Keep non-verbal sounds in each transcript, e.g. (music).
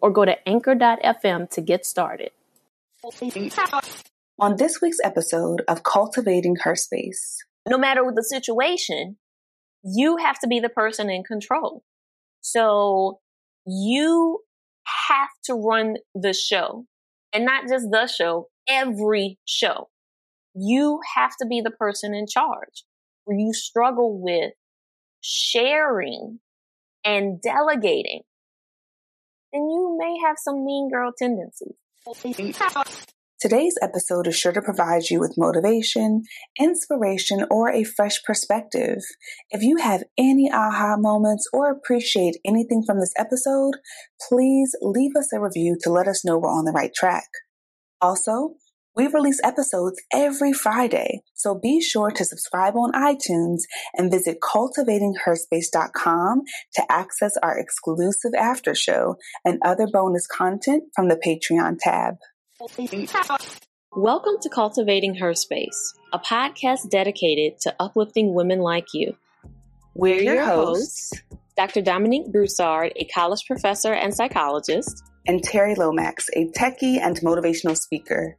or go to anchor.fm to get started. On this week's episode of Cultivating Her Space, no matter what the situation, you have to be the person in control. So you have to run the show and not just the show, every show. You have to be the person in charge where you struggle with sharing and delegating, then you may have some mean girl tendencies. (laughs) Today's episode is sure to provide you with motivation, inspiration, or a fresh perspective. If you have any aha moments or appreciate anything from this episode, please leave us a review to let us know we're on the right track. Also, we release episodes every Friday, so be sure to subscribe on iTunes and visit cultivatingherspace.com to access our exclusive after show and other bonus content from the Patreon tab. Welcome to Cultivating Her Space, a podcast dedicated to uplifting women like you. We're your hosts, Dr. Dominique Broussard, a college professor and psychologist, and Terri Lomax, a techie and motivational speaker.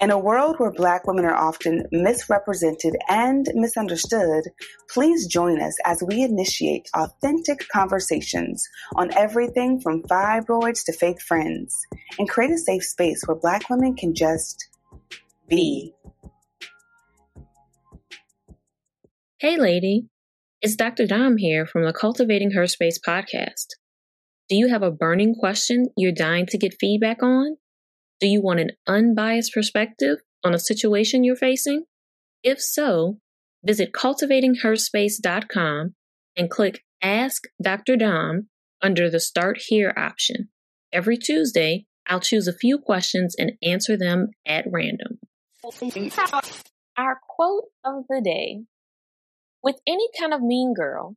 In a world where Black women are often misrepresented and misunderstood, please join us as we initiate authentic conversations on everything from fibroids to fake friends and create a safe space where Black women can just be. Hey, lady. It's Dr. Dom here from the Cultivating Her Space podcast. Do you have a burning question you're dying to get feedback on? Do you want an unbiased perspective on a situation you're facing? If so, visit cultivatingherspace.com and click Ask Dr. Dom under the Start Here option. Every Tuesday, I'll choose a few questions and answer them at random. Our quote of the day With any kind of mean girl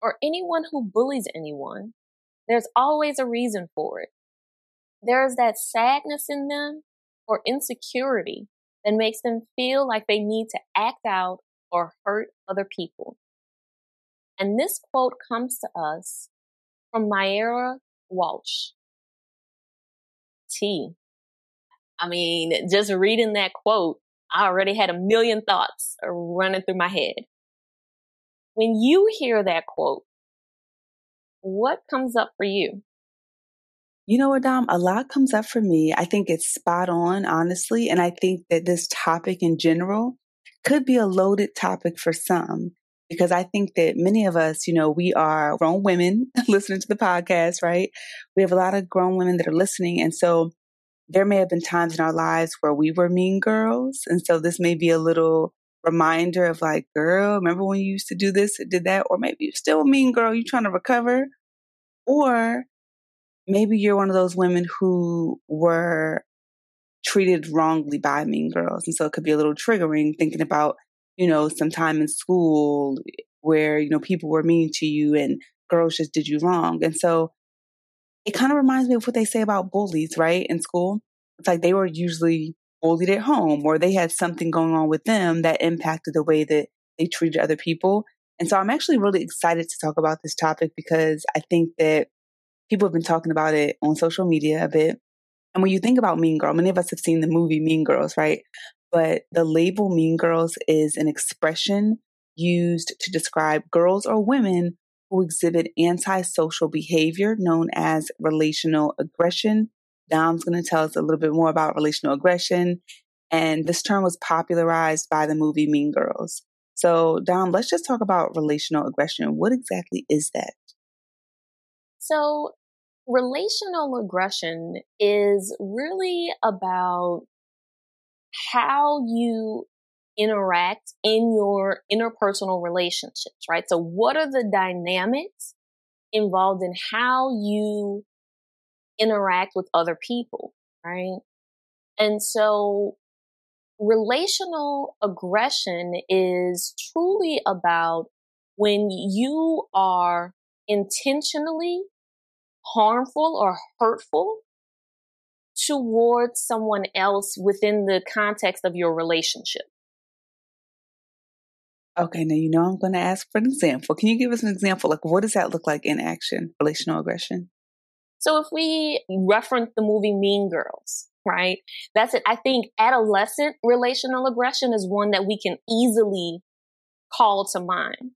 or anyone who bullies anyone, there's always a reason for it there's that sadness in them or insecurity that makes them feel like they need to act out or hurt other people. And this quote comes to us from Maiara Walsh. T. I mean, just reading that quote, I already had a million thoughts running through my head. When you hear that quote, what comes up for you? You know what, Dom? A lot comes up for me. I think it's spot on, honestly. And I think that this topic in general could be a loaded topic for some because I think that many of us, you know, we are grown women (laughs) listening to the podcast, right? We have a lot of grown women that are listening. And so there may have been times in our lives where we were mean girls. And so this may be a little reminder of like, girl, remember when you used to do this, did that? Or maybe you're still a mean girl, you're trying to recover. Or maybe you're one of those women who were treated wrongly by mean girls. And so it could be a little triggering thinking about, you know, some time in school where, you know, people were mean to you and girls just did you wrong. And so it kind of reminds me of what they say about bullies, right? In school. It's like they were usually bullied at home or they had something going on with them that impacted the way that they treated other people. And so I'm actually really excited to talk about this topic because I think that people have been talking about it on social media a bit. And when you think about Mean Girl, many of us have seen the movie Mean Girls, right? But the label Mean Girls is an expression used to describe girls or women who exhibit antisocial behavior known as relational aggression. Dom's going to tell us a little bit more about relational aggression. And this term was popularized by the movie Mean Girls. So, Dom, let's just talk about relational aggression. What exactly is that? So, relational aggression is really about how you interact in your interpersonal relationships, right? So what are the dynamics involved in how you interact with other people, right? And so relational aggression is truly about when you are intentionally harmful or hurtful towards someone else within the context of your relationship. Okay, now you know I'm going to ask for an example. Can you give us an example? Like, what does that look like in action, relational aggression? So, if we reference the movie Mean Girls, right? That's it. I think adolescent relational aggression is one that we can easily call to mind.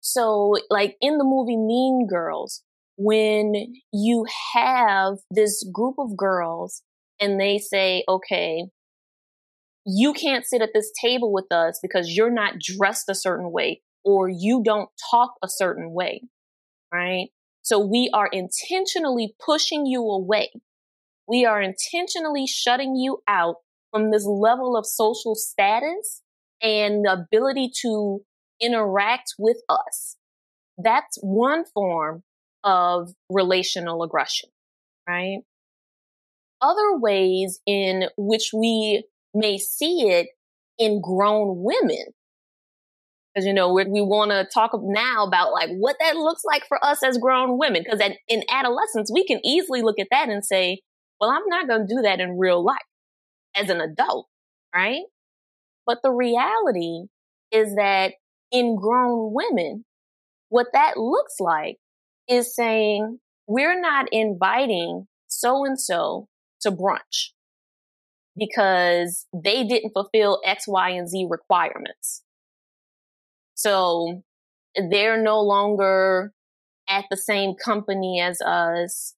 So, like in the movie Mean Girls, when you have this group of girls and they say, okay, you can't sit at this table with us because you're not dressed a certain way or you don't talk a certain way, right? So we are intentionally pushing you away. We are intentionally shutting you out from this level of social status and the ability to interact with us. That's one form of relational aggression, right? Other ways in which we may see it in grown women. Because, you know, we, we want to talk now about like what that looks like for us as grown women. Because in adolescence, we can easily look at that and say, well, I'm not going to do that in real life as an adult, right? But the reality is that in grown women, what that looks like is saying, we're not inviting so and so to brunch because they didn't fulfill X, Y, and Z requirements. So they're no longer at the same company as us.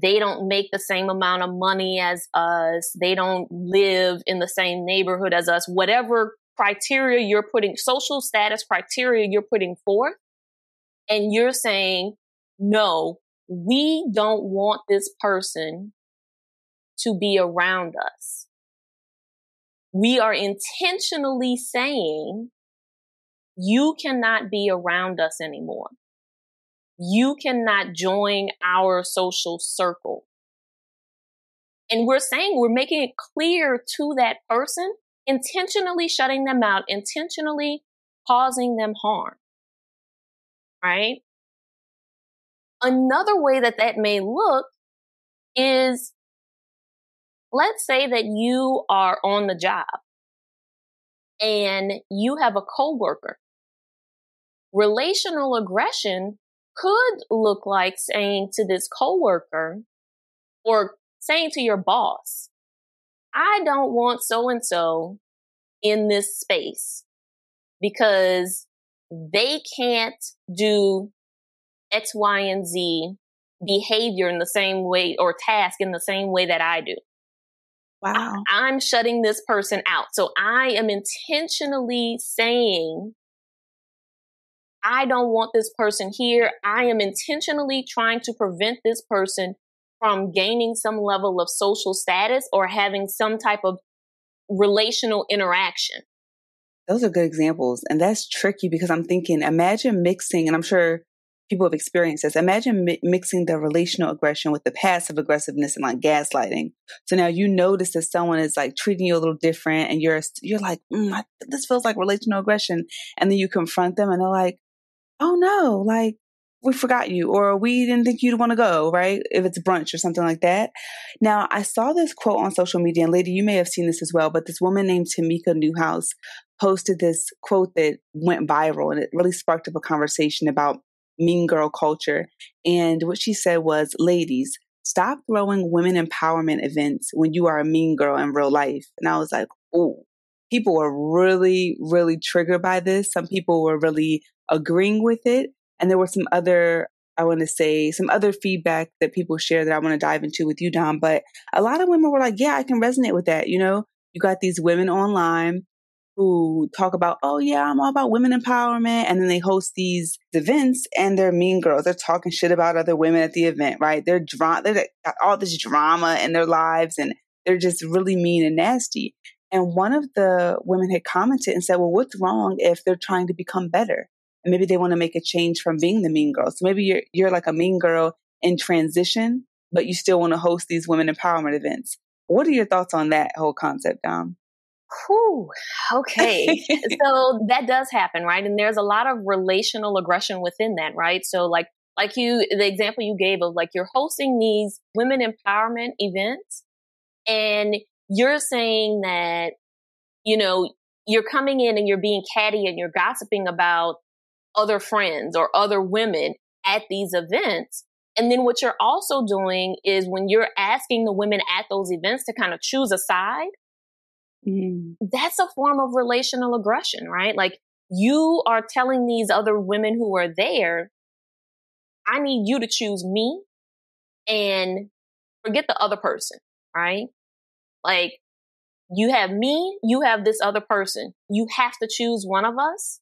They don't make the same amount of money as us. They don't live in the same neighborhood as us. Whatever criteria you're putting, social status criteria you're putting forth, and you're saying, no, we don't want this person to be around us. We are intentionally saying, you cannot be around us anymore. You cannot join our social circle. And we're saying, we're making it clear to that person, intentionally shutting them out, intentionally causing them harm. Right? Another way that that may look is let's say that you are on the job and you have a coworker. Relational aggression could look like saying to this coworker or saying to your boss, I don't want so and so in this space because they can't do X, Y, and Z behavior in the same way or task in the same way that I do. Wow. I, I'm shutting this person out. So I am intentionally saying, I don't want this person here. I am intentionally trying to prevent this person from gaining some level of social status or having some type of relational interaction. Those are good examples. And that's tricky because I'm thinking, imagine mixing, and I'm sure people have experienced this. Imagine mi- mixing the relational aggression with the passive aggressiveness and like gaslighting. So now you notice that someone is like treating you a little different, and you're you're like, mm, I, this feels like relational aggression, and then you confront them, and they're like, oh no, like we forgot you or we didn't think you'd want to go, right? If it's brunch or something like that. Now, I saw this quote on social media, and lady, you may have seen this as well, but this woman named Tamika Newhouse posted this quote that went viral and it really sparked up a conversation about mean girl culture. And what she said was, ladies, stop throwing women empowerment events when you are a mean girl in real life. And I was like, oh, people were really, really triggered by this. Some people were really agreeing with it. And there were some other, I want to say, some other feedback that people share that I want to dive into with you, Dom. But a lot of women were like, yeah, I can resonate with that. You know, you got these women online who talk about, oh yeah, I'm all about women empowerment. And then they host these events and they're mean girls. They're talking shit about other women at the event, right? They're dra- they got all this drama in their lives and they're just really mean and nasty. And one of the women had commented and said, well, what's wrong if they're trying to become better? And maybe they want to make a change from being the mean girl. So maybe you're, you're like a mean girl in transition but you still want to host these women empowerment events. What are your thoughts on that whole concept, Dom? Whew, okay. (laughs) so that does happen, right? And there's a lot of relational aggression within that, right? So like like you the example you gave of like you're hosting these women empowerment events and you're saying that you know you're coming in and you're being catty and you're gossiping about other friends or other women at these events and then what you're also doing is when you're asking the women at those events to kind of choose a side mm. that's a form of relational aggression right like you are telling these other women who are there I need you to choose me and forget the other person, right? Like you have me, you have this other person. You have to choose one of us.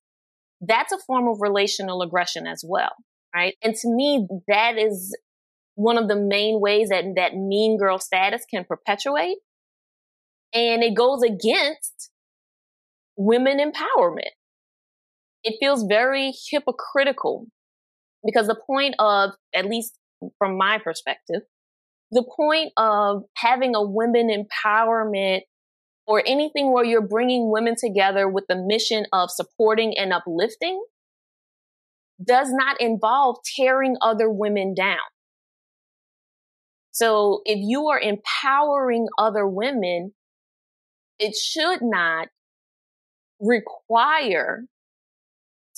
That's a form of relational aggression as well, right? And to me, that is one of the main ways that that mean girl status can perpetuate. And it goes against women empowerment. It feels very hypocritical because the point of, at least from my perspective, the point of having a women empowerment or anything where you're bringing women together with the mission of supporting and uplifting does not involve tearing other women down. So if you are empowering other women, it should not require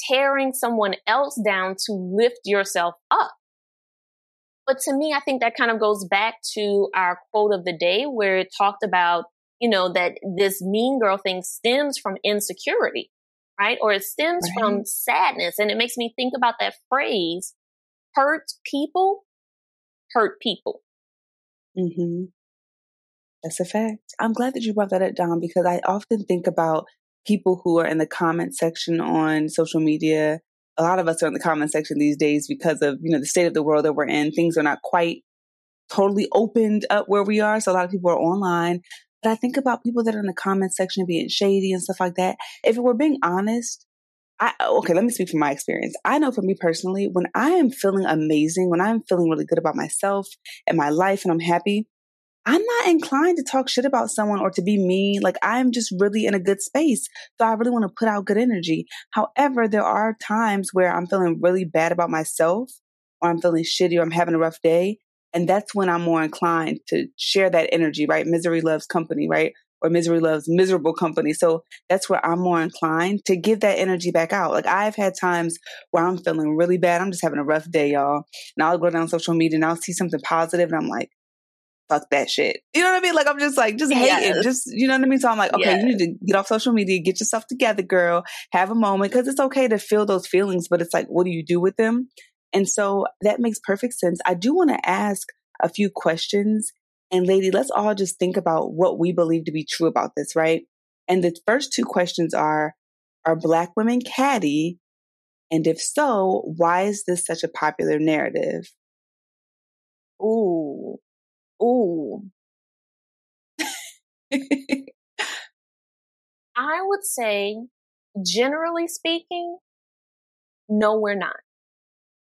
tearing someone else down to lift yourself up. But to me, I think that kind of goes back to our quote of the day where it talked about, you know, that this mean girl thing stems from insecurity, right? Or it stems right. from sadness. And it makes me think about that phrase, hurt people, hurt people. Mm-hmm. That's a fact. I'm glad that you brought that up, Dom, because I often think about people who are in the comment section on social media. A lot of us are in the comment section these days because of, you know, the state of the world that we're in. Things are not quite totally opened up where we are. So a lot of people are online. But I think about people that are in the comment section being shady and stuff like that. If we're being honest, I, okay, let me speak from my experience. I know for me personally, when I am feeling amazing, when I'm feeling really good about myself and my life and I'm happy, I'm not inclined to talk shit about someone or to be mean. Like I'm just really in a good space. So I really want to put out good energy. However, there are times where I'm feeling really bad about myself or I'm feeling shitty or I'm having a rough day. And that's when I'm more inclined to share that energy, right? Misery loves company, right? Or misery loves miserable company. So that's where I'm more inclined to give that energy back out. Like I've had times where I'm feeling really bad. I'm just having a rough day, y'all. And I'll go down social media and I'll see something positive and I'm like, fuck that shit. You know what I mean? Like I'm just like just yes. hating, just you know what I mean. So I'm like, okay, yes. you need to get off social media, get yourself together, girl. Have a moment because it's okay to feel those feelings, but it's like, what do you do with them? And so that makes perfect sense. I do want to ask a few questions, and lady, let's all just think about what we believe to be true about this, right? And the first two questions are: Are Black women catty? And if so, why is this such a popular narrative? Ooh, Ooh. I would say, generally speaking, no, we're not.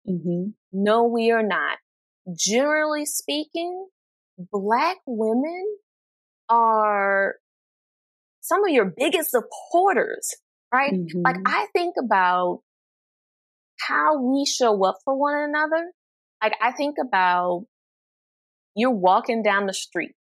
Mm-hmm. No, we are not. Generally speaking, Black women are some of your biggest supporters, right? Mm-hmm. Like, I think about how we show up for one another. Like, I think about you're walking down the street.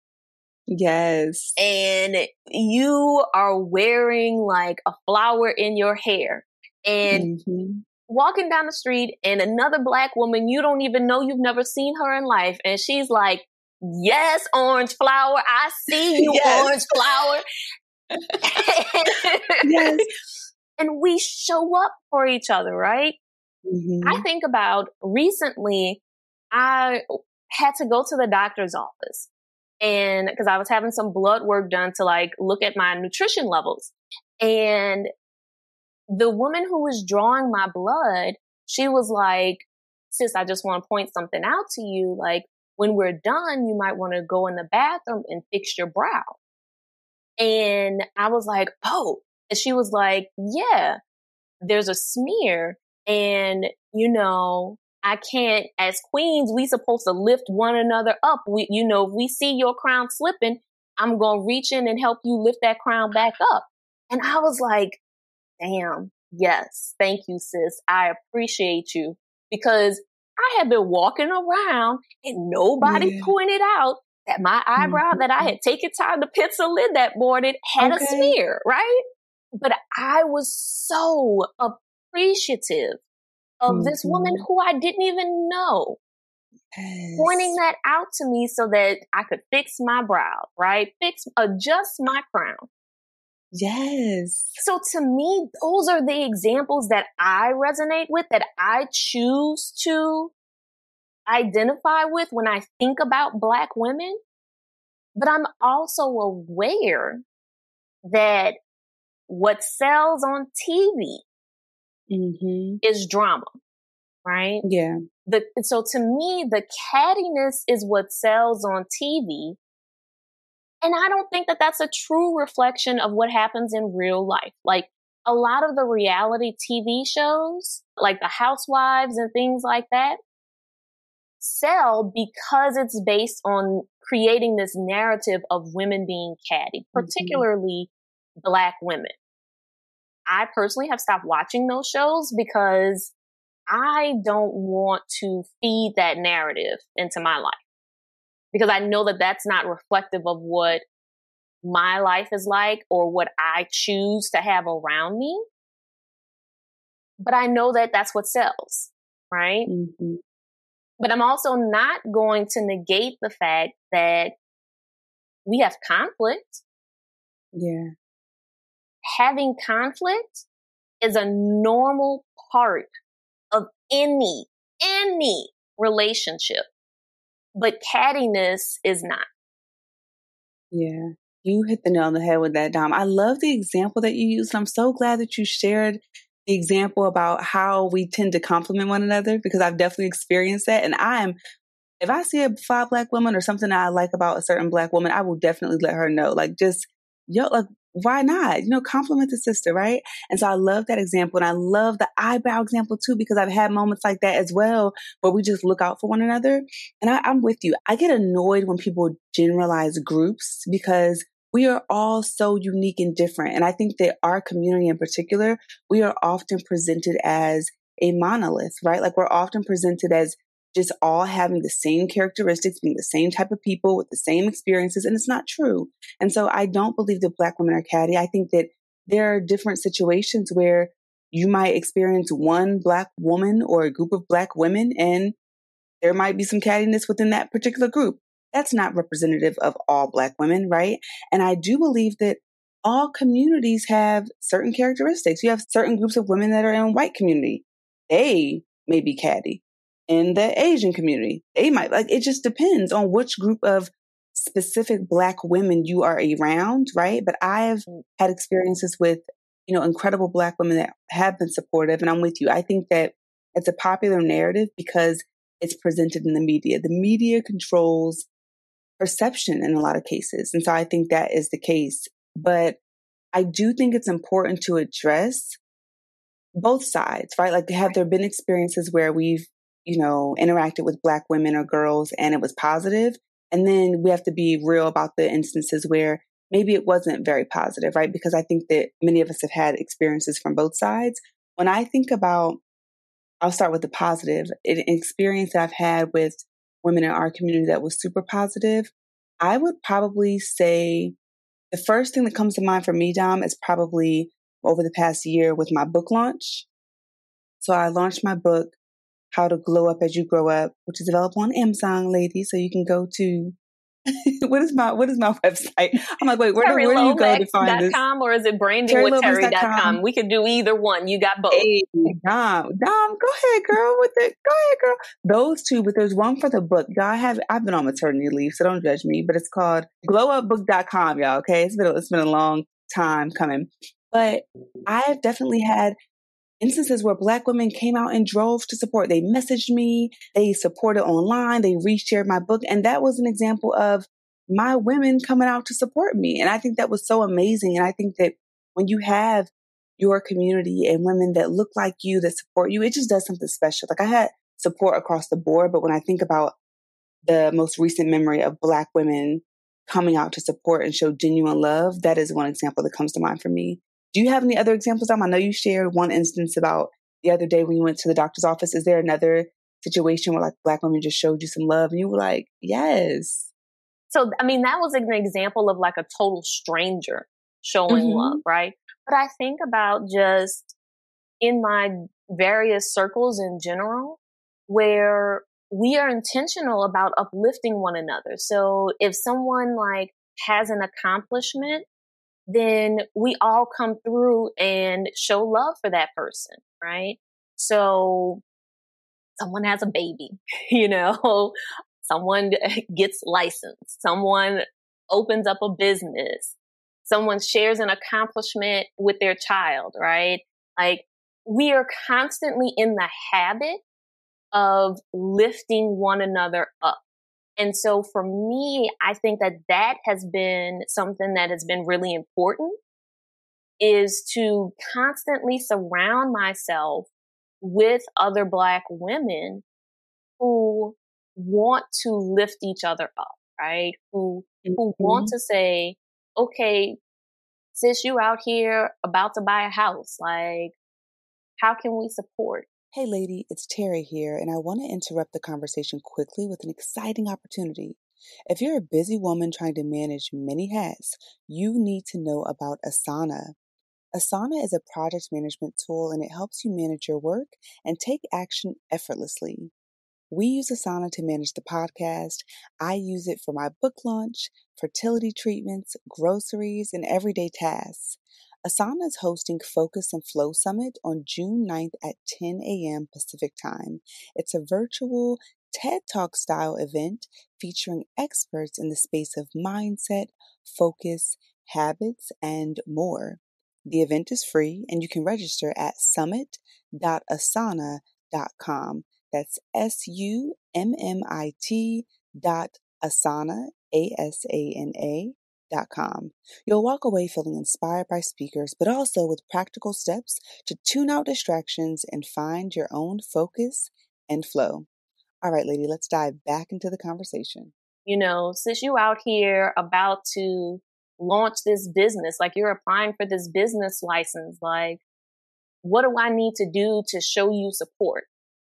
Yes. And you are wearing like a flower in your hair and mm-hmm. walking down the street and another black woman you don't even know you've never seen her in life and she's like, "Yes, orange flower. I see (laughs) you, yes. orange flower." yes. (laughs) And we show up for each other, right? Mm-hmm. I think about recently I had to go to the doctor's office and because I was having some blood work done to like look at my nutrition levels. And the woman who was drawing my blood, she was like, sis, I just want to point something out to you. Like when we're done, you might want to go in the bathroom and fix your brow. And I was like, oh, and she was like, yeah, there's a smear and you know, I can't, as queens, we supposed to lift one another up. We, you know, if we see your crown slipping, I'm going to reach in and help you lift that crown back up. And I was like, damn, yes, thank you, sis. I appreciate you because I had been walking around and nobody yeah. pointed out that my eyebrow mm-hmm. that I had taken time to pencil in that morning had okay. a smear, right? But I was so appreciative of mm-hmm. this woman mm-hmm. who I didn't even know. Yes. Pointing that out to me so that I could fix my brow, right? Fix, adjust my crown. Yes. So to me, those are the examples that I resonate with, that I choose to identify with when I think about Black women. But I'm also aware that what sells on TV mm-hmm. is drama, right? Yeah. The, so to me, the cattiness is what sells on TV. And I don't think that that's a true reflection of what happens in real life. Like a lot of the reality TV shows, like the housewives and things like that, sell because it's based on creating this narrative of women being catty, mm-hmm. particularly mm-hmm. black women. I personally have stopped watching those shows because I don't want to feed that narrative into my life because I know that that's not reflective of what my life is like or what I choose to have around me. But I know that that's what sells, right? Mm-hmm. But I'm also not going to negate the fact that we have conflict. Yeah having conflict is a normal part of any, any relationship. But cattiness is not. Yeah. You hit the nail on the head with that, Dom. I love the example that you used. I'm so glad that you shared the example about how we tend to compliment one another because I've definitely experienced that. And I am, if I see a fly black woman or something I like about a certain black woman, I will definitely let her know. Like, just, yo, like, why not? You know, compliment the sister, right? And so I love that example. And I love the eyebrow example too, because I've had moments like that as well, where we just look out for one another. And I, I'm with you. I get annoyed when people generalize groups because we are all so unique and different. And I think that our community in particular, we are often presented as a monolith, right? Like we're often presented as just all having the same characteristics, being the same type of people with the same experiences. And it's not true. And so I don't believe that black women are catty. I think that there are different situations where you might experience one black woman or a group of black women and there might be some cattiness within that particular group. That's not representative of all black women, right? And I do believe that all communities have certain characteristics. You have certain groups of women that are in white community. They may be catty in the Asian community. They might like it just depends on which group of specific black women you are around, right? But I've mm. had experiences with, you know, incredible black women that have been supportive and I'm with you. I think that it's a popular narrative because it's presented in the media. The media controls perception in a lot of cases. And so I think that is the case. But I do think it's important to address both sides, right? Like, have there been experiences where we've you know, interacted with black women or girls and it was positive. And then we have to be real about the instances where maybe it wasn't very positive, right? Because I think that many of us have had experiences from both sides. When I think about, I'll start with the positive, an experience I've had with women in our community that was super positive. I would probably say the first thing that comes to mind for me, Dom, is probably over the past year with my book launch. So I launched my book how to Glow Up as You Grow Up, which is available on Amazon, ladies. So you can go to (laughs) what is my what is my (laughs) website? I'm like, wait, where, do, where do you go to find this? .com or is it brandingwithterri.com? We could do either one. You got both. Hey, Dom, Dom, go ahead, girl, with it. Go ahead, girl. Those two, but there's one for the book. I have I've been on maternity leave, so don't judge me. But it's called glowupbook.com, y'all. Okay, it's been a, it's been a long time coming, but I have definitely had instances where black women came out in droves to support. They messaged me, they supported online, they reshared my book. And that was an example of my women coming out to support me. And I think that was so amazing. And I think that when you have your community and women that look like you, that support you, it just does something special. Like I had support across the board. But when I think about the most recent memory of Black women coming out to support and show genuine love, that is one example that comes to mind for me. Do you have any other examples, Dom? I know you shared one instance about the other day when you went to the doctor's office. Is there another situation where like Black women just showed you some love and you were like, yes? So, I mean, that was an example of like a total stranger showing mm-hmm. love, right? But I think about just in my various circles in general where we are intentional about uplifting one another. So if someone like has an accomplishment, then we all come through and show love for that person, right? So someone has a baby, (laughs) you know, someone (laughs) gets licensed, someone opens up a business, someone shares an accomplishment with their child, right? Like we are constantly in the habit of lifting one another up. And so for me, I think that that has been something that has been really important is to constantly surround myself with other black women who want to lift each other up, right? Who, who mm-hmm. want to say, okay, sis, you out here about to buy a house. Like, how can we support? Hey, lady, it's Terri here, and I want to interrupt the conversation quickly with an exciting opportunity. If you're a busy woman trying to manage many hats, you need to know about Asana. Asana is a project management tool and it helps you manage your work and take action effortlessly. We use Asana to manage the podcast. I use it for my book launch, fertility treatments, groceries, and everyday tasks. Asana is hosting Focus and Flow Summit on June 9th at 10 a.m. Pacific Time. It's a virtual TED Talk style event featuring experts in the space of mindset, focus, habits, and more. The event is free and you can register at summit.asana.com. That's S U M M I T dot asana, A S A N A You'll walk away feeling inspired by speakers, but also with practical steps to tune out distractions and find your own focus and flow. All right, lady, let's dive back into the conversation. You know, since you out here about to launch this business, like you're applying for this business license, like what do I need to do to show you support?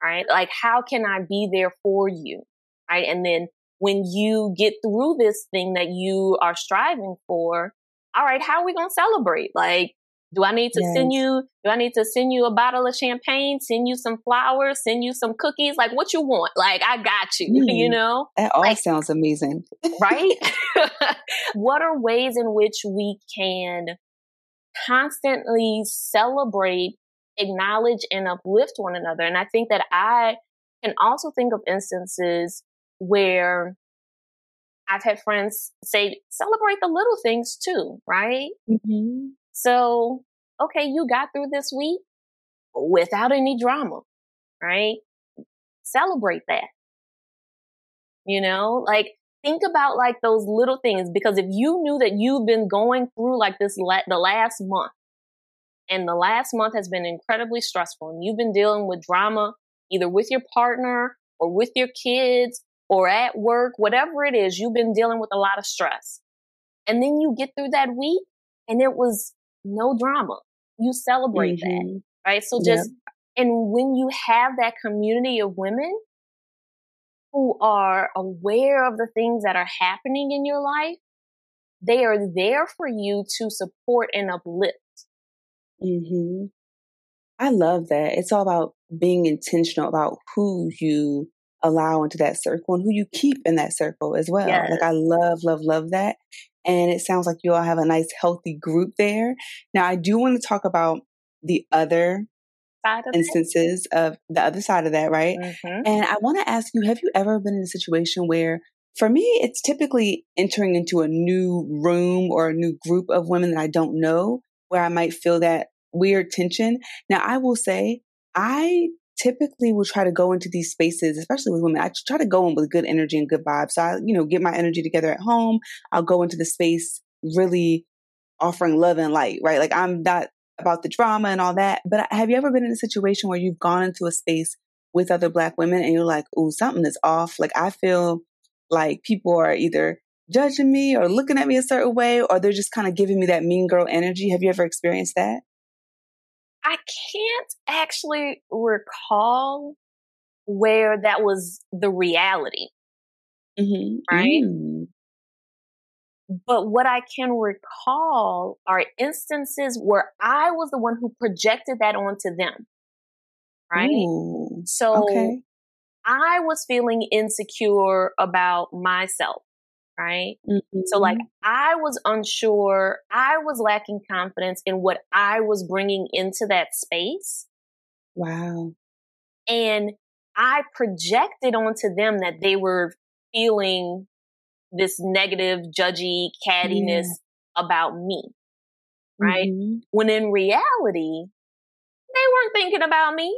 Right? Like how can I be there for you? Right? And then when you get through this thing that you are striving for, all right, how are we going to celebrate? Like, do I need to yes. send you, do I need to send you a bottle of champagne, send you some flowers, send you some cookies? Like what you want? Like, I got you, mm, (laughs) you know? That all like, sounds amazing. right? (laughs) (laughs) what are ways in which we can constantly celebrate, acknowledge, and uplift one another? And I think that I can also think of instances where I've had friends say, celebrate the little things too, right? Mm-hmm. So, okay, you got through this week without any drama, right? Celebrate that. You know, like think about like those little things because if you knew that you've been going through like this la- the last month and the last month has been incredibly stressful and you've been dealing with drama either with your partner or with your kids or at work, whatever it is, you've been dealing with a lot of stress. And then you get through that week and it was no drama. You celebrate mm-hmm. that, right? So just, and when you have that community of women who are aware of the things that are happening in your life, they are there for you to support and uplift. Mm-hmm. I love that. It's all about being intentional about who you allow into that circle and who you keep in that circle as well. Yes. Like I love, love, love that. And it sounds like you all have a nice, healthy group there. Now, I do want to talk about the other of instances it. of the other side of that, right? Mm-hmm. And I want to ask you have you ever been in a situation where, for me, it's typically entering into a new room or a new group of women that I don't know where I might feel that weird tension. Now, I will say, I typically will try to go into these spaces, especially with women. I try to go in with good energy and good vibes. So I, you know, get my energy together at home. I'll go into the space really offering love and light, right? Like I'm not about the drama and all that. But have you ever been in a situation where you've gone into a space with other black women and you're like, ooh, something is off. Like I feel like people are either judging me or looking at me a certain way, or they're just kind of giving me that mean girl energy. Have you ever experienced that? I can't actually recall where that was the reality. Mm-hmm. Right? Mm. But what I can recall are instances where I was the one who projected that onto them. Right? Ooh, so okay. I was feeling insecure about myself. Right. Mm-hmm. So, like, I was unsure. I was lacking confidence in what I was bringing into that space. Wow. And I projected onto them that they were feeling this negative, judgy cattiness yeah. about me. Right. Mm-hmm. When in reality, they weren't thinking about me.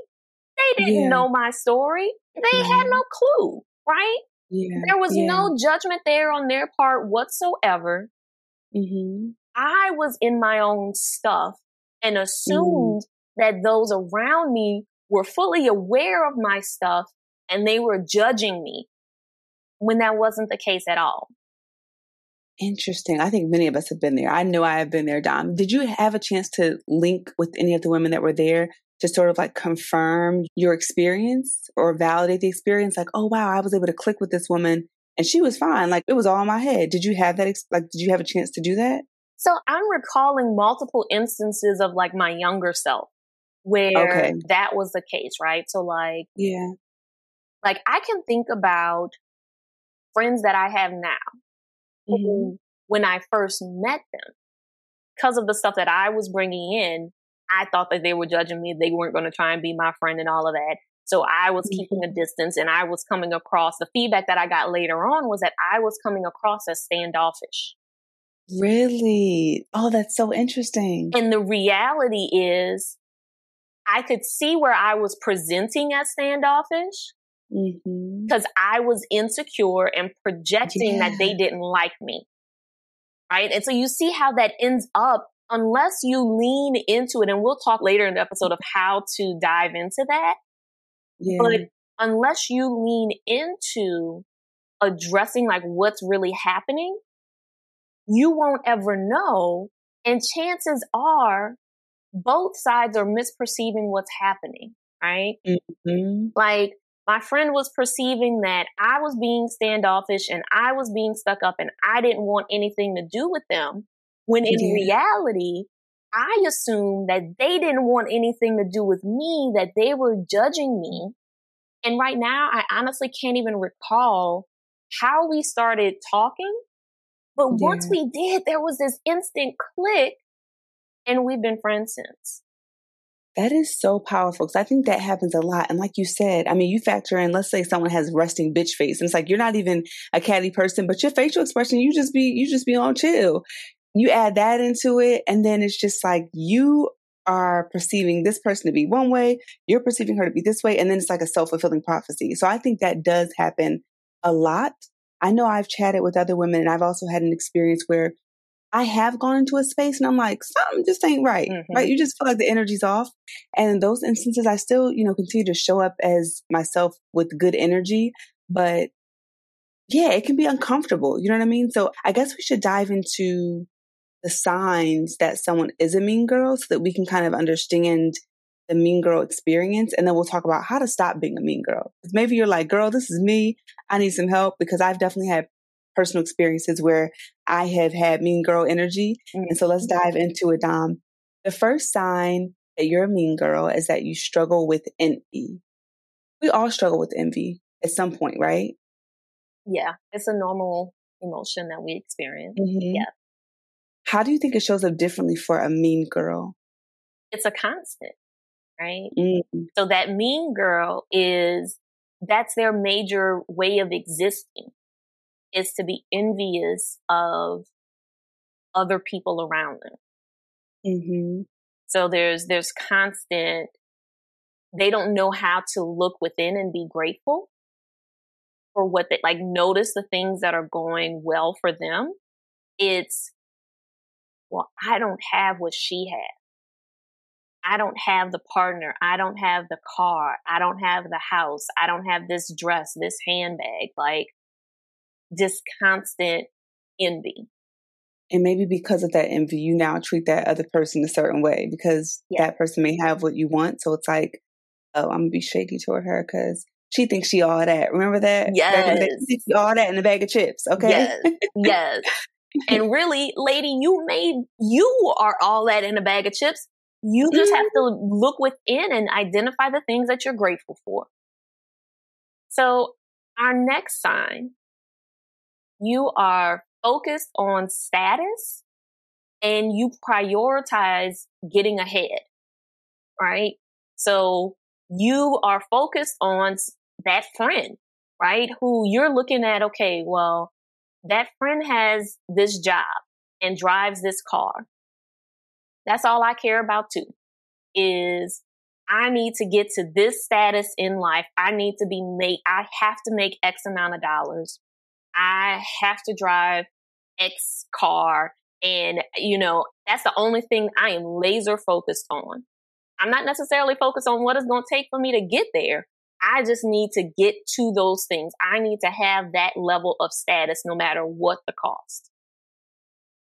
They didn't yeah. know my story. They yeah. had no clue. Right. There was no judgment there on their part whatsoever. Mm-hmm. I was in my own stuff and mm-hmm. assumed mm-hmm. that those around me were fully aware of my stuff and they were judging me when that wasn't the case at all. Interesting. I think many of us have been there. I know I have been there, Dom. Did you have a chance to link with any of the women that were there to sort of like confirm your experience or validate the experience? Like, oh, wow, I was able to click with this woman and she was fine. Like, it was all in my head. Did you have that? Like, did you have a chance to do that? So I'm recalling multiple instances of like my younger self where okay. that was the case, right? So, like, yeah, like I can think about friends that I have now mm-hmm. when I first met them, because of the stuff that I was bringing in, I thought that they were judging me. They weren't going to try and be my friend and all of that. So I was mm-hmm. keeping a distance and I was coming across the feedback that I got later on was that I was coming across as standoffish. Really? Oh, that's so interesting. And the reality is, I could see where I was presenting as standoffish. Because mm-hmm. I was insecure and projecting yeah. that they didn't like me. Right. And so you see how that ends up unless you lean into it. And we'll talk later in the episode of how to dive into that. Yeah. But unless you lean into addressing like what's really happening, you won't ever know. And chances are both sides are misperceiving what's happening, right? Mm-hmm. Like my friend was perceiving that I was being standoffish and I was being stuck up and I didn't want anything to do with them. When in yeah. reality, I assumed that they didn't want anything to do with me, that they were judging me. And right now, I honestly can't even recall how we started talking. But yeah. once we did, there was this instant click and we've been friends since. That is so powerful because I think that happens a lot. And like you said, I mean, you factor in, let's say someone has resting bitch face, and it's like you're not even a catty person, but your facial expression, you just be, you just be on chill. You add that into it, and then it's just like you are perceiving this person to be one way, you're perceiving her to be this way, and then it's like a self fulfilling prophecy. So I think that does happen a lot. I know I've chatted with other women, and I've also had an experience where I have gone into a space and I'm like, something just ain't right, mm-hmm. right? You just feel like the energy's off. And in those instances, I still, you know, continue to show up as myself with good energy. But yeah, it can be uncomfortable. You know what I mean? So I guess we should dive into the signs that someone is a mean girl so that we can kind of understand the mean girl experience. And then we'll talk about how to stop being a mean girl. Maybe you're like, girl, this is me. I need some help because I've definitely had personal experiences where I have had mean girl energy. Mm-hmm. And so let's dive into it, Dom. The first sign that you're a mean girl is that you struggle with envy. We all struggle with envy at some point, right? Yeah, it's a normal emotion that we experience. Mm-hmm. Yeah. How do you think it shows up differently for a mean girl? It's a constant, right? Mm-hmm. So that mean girl is that's their major way of existing is to be envious of other people around them. Mm-hmm. So there's there's constant. They don't know how to look within and be grateful for what they like. Notice the things that are going well for them. It's well, I don't have what she has. I don't have the partner. I don't have the car. I don't have the house. I don't have this dress, this handbag. Like just constant envy. And maybe because of that envy, you now treat that other person a certain way because yeah. that person may have what you want. So it's like, oh, I'm gonna be shaky toward her because she thinks she all that. Remember that? Yes. all that in a bag of chips. Okay. Yes. yes. (laughs) and really, lady, you made you are all that in a bag of chips. You just mm-hmm. have to look within and identify the things that you're grateful for. So, our next sign, you are focused on status and you prioritize getting ahead, right? So, you are focused on that friend, right? Who you're looking at, okay, well, that friend has this job and drives this car. That's all I care about too. Is I need to get to this status in life. I need to be made, I have to make X amount of dollars. I have to drive X car. And, you know, that's the only thing I am laser focused on. I'm not necessarily focused on what it's going to take for me to get there. I just need to get to those things. I need to have that level of status no matter what the cost.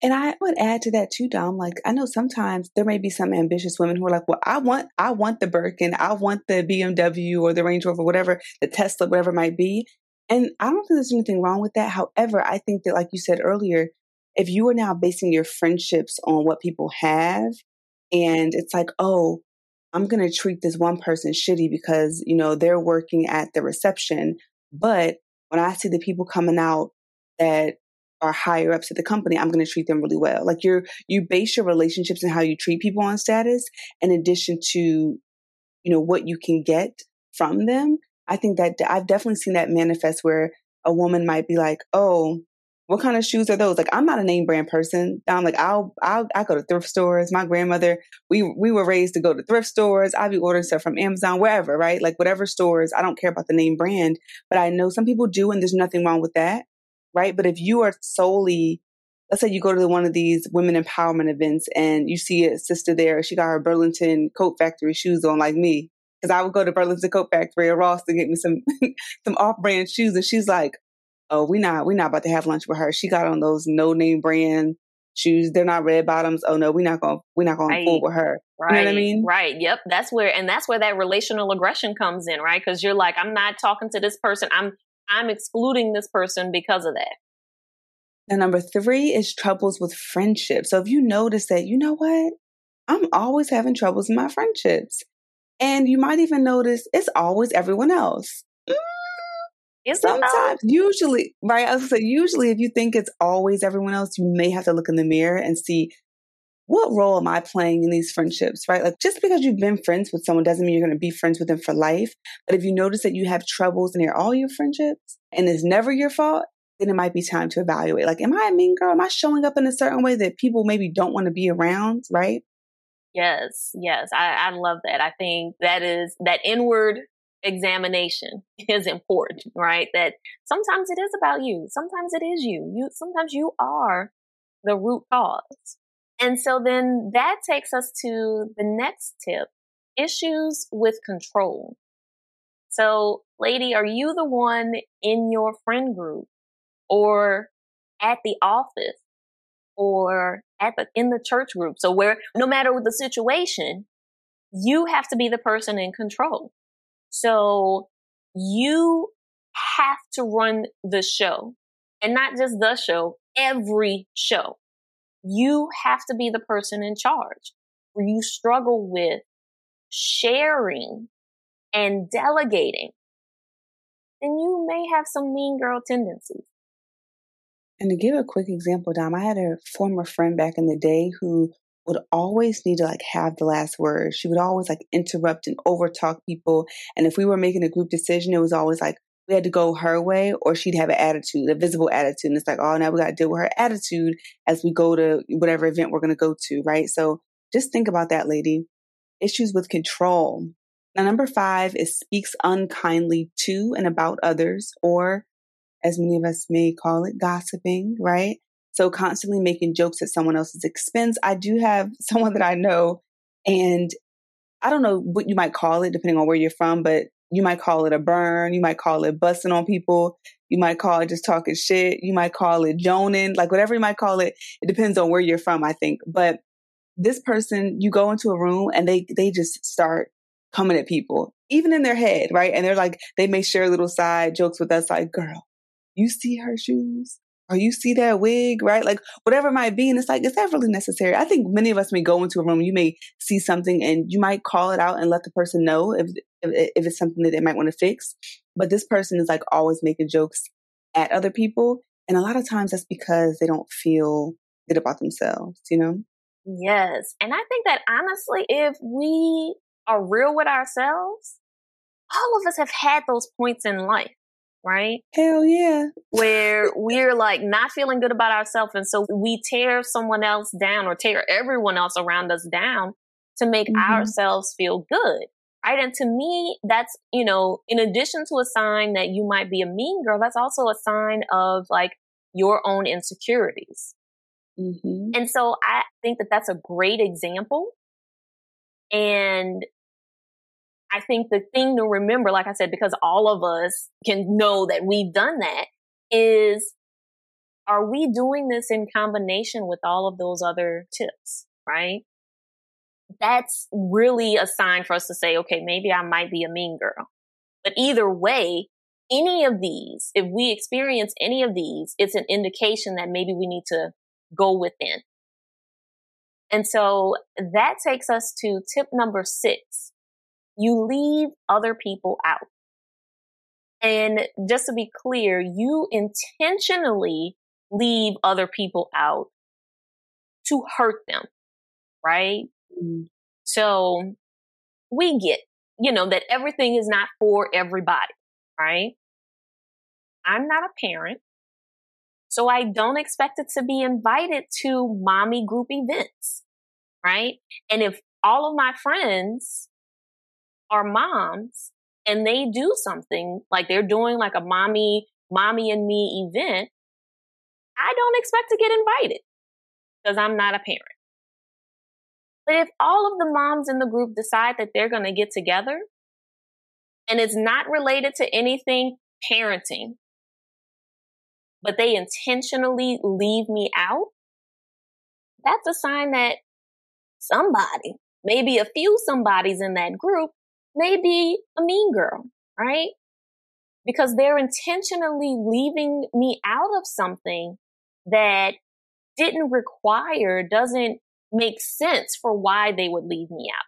And I would add to that too, Dom. Like I know sometimes there may be some ambitious women who are like, "Well, I want, I want the Birkin, I want the BMW or the Range Rover, whatever, the Tesla, whatever it might be." And I don't think there's anything wrong with that. However, I think that, like you said earlier, if you are now basing your friendships on what people have, and it's like, "Oh, I'm going to treat this one person shitty because, you know, they're working at the reception. But when I see the people coming out that are higher ups at the company, I'm going to treat them really well. Like you're, you base your relationships and how you treat people on status in addition to, you know, what you can get from them. I think that I've definitely seen that manifest where a woman might be like, oh, what kind of shoes are those? Like, I'm not a name brand person. I'm like, I'll, I'll, I go to thrift stores. My grandmother, we, we were raised to go to thrift stores. I'll be ordering stuff from Amazon, wherever, right? Like whatever stores. I don't care about the name brand, but I know some people do, and there's nothing wrong with that, right? But if you are solely, let's say you go to one of these women empowerment events and you see a sister there, she got her Burlington Coat Factory shoes on, like me, because I would go to Burlington Coat Factory or Ross to get me some (laughs) some off brand shoes, and she's like, oh, we not we not about to have lunch with her. She got on those no name brand shoes. They're not red bottoms. Oh no, we're not gonna we're not going right. fool with her. Right. You know what I mean? Right. Yep. That's where and that's where that relational aggression comes in, right? Because you're like, I'm not talking to this person. I'm I'm excluding this person because of that. And number three is troubles with friendships. So if you notice that, you know what? I'm always having troubles in my friendships. And you might even notice it's always everyone else. Is Sometimes, usually, right? I was say, usually, if you think it's always everyone else, you may have to look in the mirror and see what role am I playing in these friendships, right? Like, just because you've been friends with someone doesn't mean you're going to be friends with them for life. But if you notice that you have troubles in all your friendships and it's never your fault, then it might be time to evaluate. Like, am I a mean girl? Am I showing up in a certain way that people maybe don't want to be around, right? Yes, yes. I, I love that. I think that is that inward examination (laughs) is important, right? That sometimes it is about you. Sometimes it is you. You, sometimes you are the root cause. And so then that takes us to the next tip, issues with control. So lady, are you the one in your friend group or at the office or at the, in the church group? So where no matter the situation, you have to be the person in control. So you have to run the show and not just the show, every show. You have to be the person in charge where you struggle with sharing and delegating, then you may have some mean girl tendencies. And to give a quick example, Dom, I had a former friend back in the day who would always need to like have the last word. She would always like interrupt and overtalk people. And if we were making a group decision, it was always like we had to go her way or she'd have an attitude, a visible attitude. And it's like, oh, now we got to deal with her attitude as we go to whatever event we're going to go to, right? So just think about that, lady. Issues with control. Now, number five is speaks unkindly to and about others, or as many of us may call it, gossiping, right? So constantly making jokes at someone else's expense. I do have (laughs) someone that I know and I don't know what you might call it depending on where you're from, but you might call it a burn. You might call it busting on people. You might call it just talking shit. You might call it joning, like whatever you might call it. It depends on where you're from, I think. But this person, you go into a room and they, they just start coming at people, even in their head, right? And they're like, they may share little side jokes with us, like, girl, you see her shoes? or you see that wig, right? Like whatever it might be. And it's like, is that really necessary? I think many of us may go into a room, you may see something and you might call it out and let the person know if, if, if it's something that they might want to fix. But this person is like always making jokes at other people. And a lot of times that's because they don't feel good about themselves, you know? Yes. And I think that honestly, if we are real with ourselves, all of us have had those points in life right? Hell yeah. Where we're like not feeling good about ourselves. And so we tear someone else down or tear everyone else around us down to make mm-hmm. ourselves feel good. Right. And to me, that's, you know, in addition to a sign that you might be a mean girl, that's also a sign of like your own insecurities. Mm-hmm. And so I think that that's a great example. And I think the thing to remember, like I said, because all of us can know that we've done that is, are we doing this in combination with all of those other tips, right? That's really a sign for us to say, okay, maybe I might be a mean girl. But either way, any of these, if we experience any of these, it's an indication that maybe we need to go within. And so that takes us to tip number six, you leave other people out. And just to be clear, you intentionally leave other people out to hurt them, right? Mm-hmm. So we get, you know, that everything is not for everybody, right? I'm not a parent. So I don't expect it to be invited to mommy group events, right? And if all of my friends are moms and they do something like they're doing like a mommy, mommy and me event, I don't expect to get invited because I'm not a parent. But if all of the moms in the group decide that they're going to get together and it's not related to anything parenting, but they intentionally leave me out, that's a sign that somebody, maybe a few somebodies in that group may be a mean girl, right? Because they're intentionally leaving me out of something that didn't require, doesn't make sense for why they would leave me out.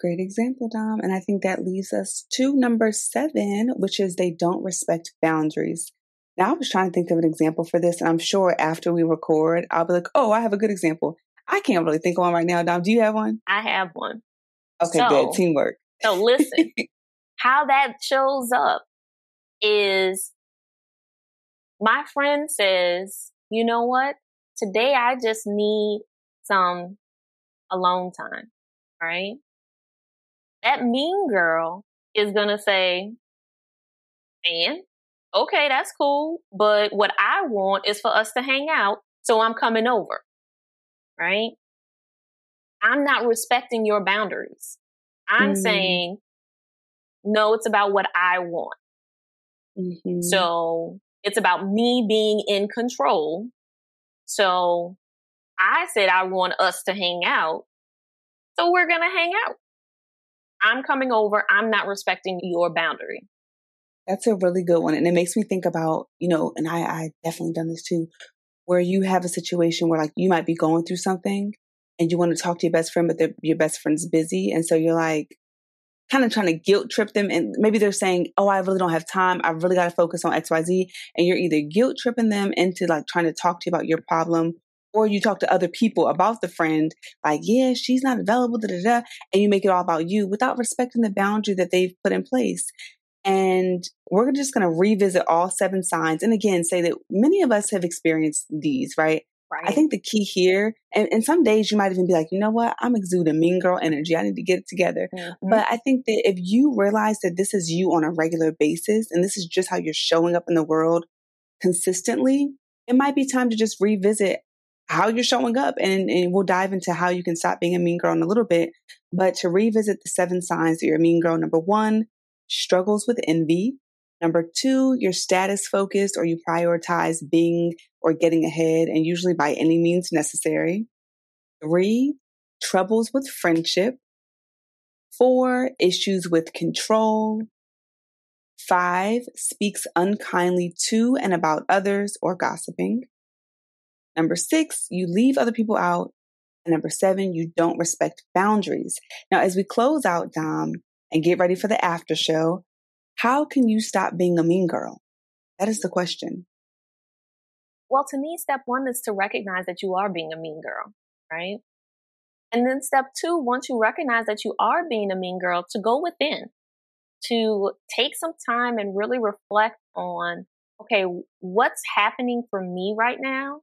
Great example, Dom. And I think that leads us to number seven, which is they don't respect boundaries. Now, I was trying to think of an example for this, and I'm sure after we record, I'll be like, oh, I have a good example. I can't really think of one right now, Dom. Do you have one? I have one. Okay, so, good. Teamwork. So listen, (laughs) how that shows up is my friend says, you know what? Today I just need some alone time, right? That mean girl is going to say, and okay, that's cool. But what I want is for us to hang out. So I'm coming over, right? I'm not respecting your boundaries. I'm mm. saying, no, it's about what I want. Mm-hmm. So it's about me being in control. So I said, I want us to hang out. So we're going to hang out. I'm coming over. I'm not respecting your boundary. That's a really good one. And it makes me think about, you know, and I, I definitely done this too, where you have a situation where like you might be going through something and you want to talk to your best friend, but your best friend's busy. And so you're like, kind of trying to guilt trip them. And maybe they're saying, Oh, I really don't have time. I really got to focus on XYZ. And you're either guilt tripping them into like trying to talk to you about your problem, or you talk to other people about the friend, like, yeah, she's not available, da da da. And you make it all about you without respecting the boundary that they've put in place. And we're just going to revisit all seven signs. And again, say that many of us have experienced these, right? Right. I think the key here, and, and some days you might even be like, you know what, I'm exuding mean girl energy. I need to get it together. Mm-hmm. But I think that if you realize that this is you on a regular basis and this is just how you're showing up in the world consistently, it might be time to just revisit how you're showing up and, and we'll dive into how you can stop being a mean girl in a little bit. But to revisit the seven signs that you're a mean girl, number one, struggles with envy. Number two, you're status focused or you prioritize being or getting ahead and usually by any means necessary. Three, troubles with friendship. Four, issues with control. Five, speaks unkindly to and about others or gossiping. Number six, you leave other people out. And number seven, you don't respect boundaries. Now, as we close out, Dom, and get ready for the after show, how can you stop being a mean girl? That is the question. Well, to me, step one is to recognize that you are being a mean girl, right? And then step two, once you recognize that you are being a mean girl, to go within, to take some time and really reflect on, okay, what's happening for me right now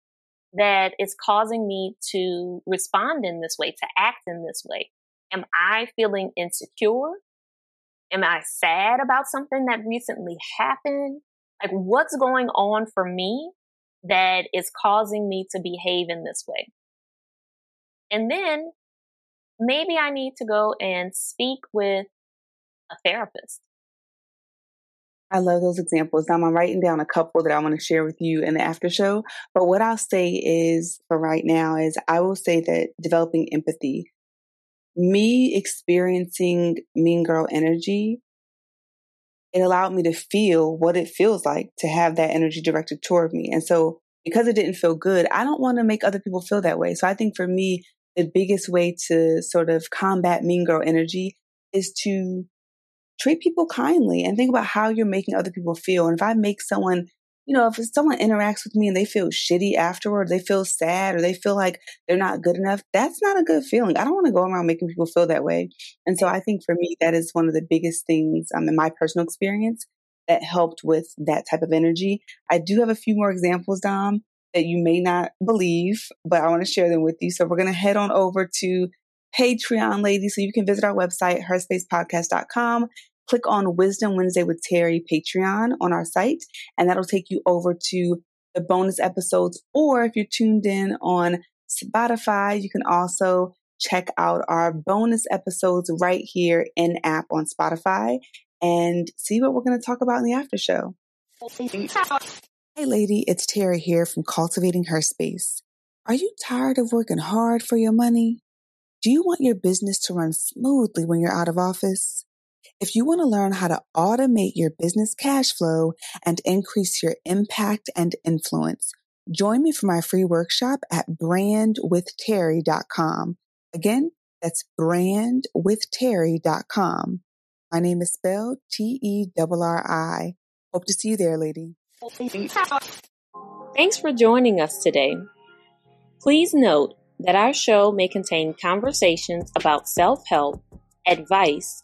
that is causing me to respond in this way, to act in this way? Am I feeling insecure? Am I sad about something that recently happened? Like, what's going on for me that is causing me to behave in this way? And then maybe I need to go and speak with a therapist. I love those examples. Now I'm writing down a couple that I want to share with you in the after show. But what I'll say is for right now is I will say that developing empathy, me experiencing mean girl energy, it allowed me to feel what it feels like to have that energy directed toward me. And so because it didn't feel good, I don't want to make other people feel that way. So I think for me, the biggest way to sort of combat mean girl energy is to treat people kindly and think about how you're making other people feel. And if I make someone, you know, if someone interacts with me and they feel shitty afterward, they feel sad or they feel like they're not good enough, that's not a good feeling. I don't want to go around making people feel that way. And so I think for me, that is one of the biggest things um, in my personal experience that helped with that type of energy. I do have a few more examples, Dom, that you may not believe, but I want to share them with you. So we're going to head on over to Patreon, ladies. So you can visit our website, herspacepodcast.com click on Wisdom Wednesday with Terri Patreon on our site, and that'll take you over to the bonus episodes. Or if you're tuned in on Spotify, you can also check out our bonus episodes right here in app on Spotify and see what we're going to talk about in the after show. Hey, lady, it's Terri here from Cultivating Her Space. Are you tired of working hard for your money? Do you want your business to run smoothly when you're out of office? If you want to learn how to automate your business cash flow and increase your impact and influence, join me for my free workshop at brandingwithterri.com. Again, that's brandingwithterri.com. My name is spelled T-E-R-R-I. Hope to see you there, lady. Thanks for joining us today. Please note that our show may contain conversations about self-help, advice,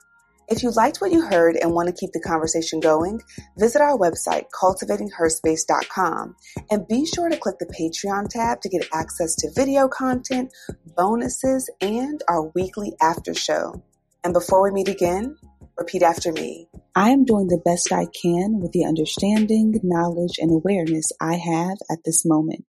If you liked what you heard and want to keep the conversation going, visit our website, cultivatingherspace.com, and be sure to click the Patreon tab to get access to video content, bonuses, and our weekly after show. And before we meet again, repeat after me. I am doing the best I can with the understanding, knowledge, and awareness I have at this moment.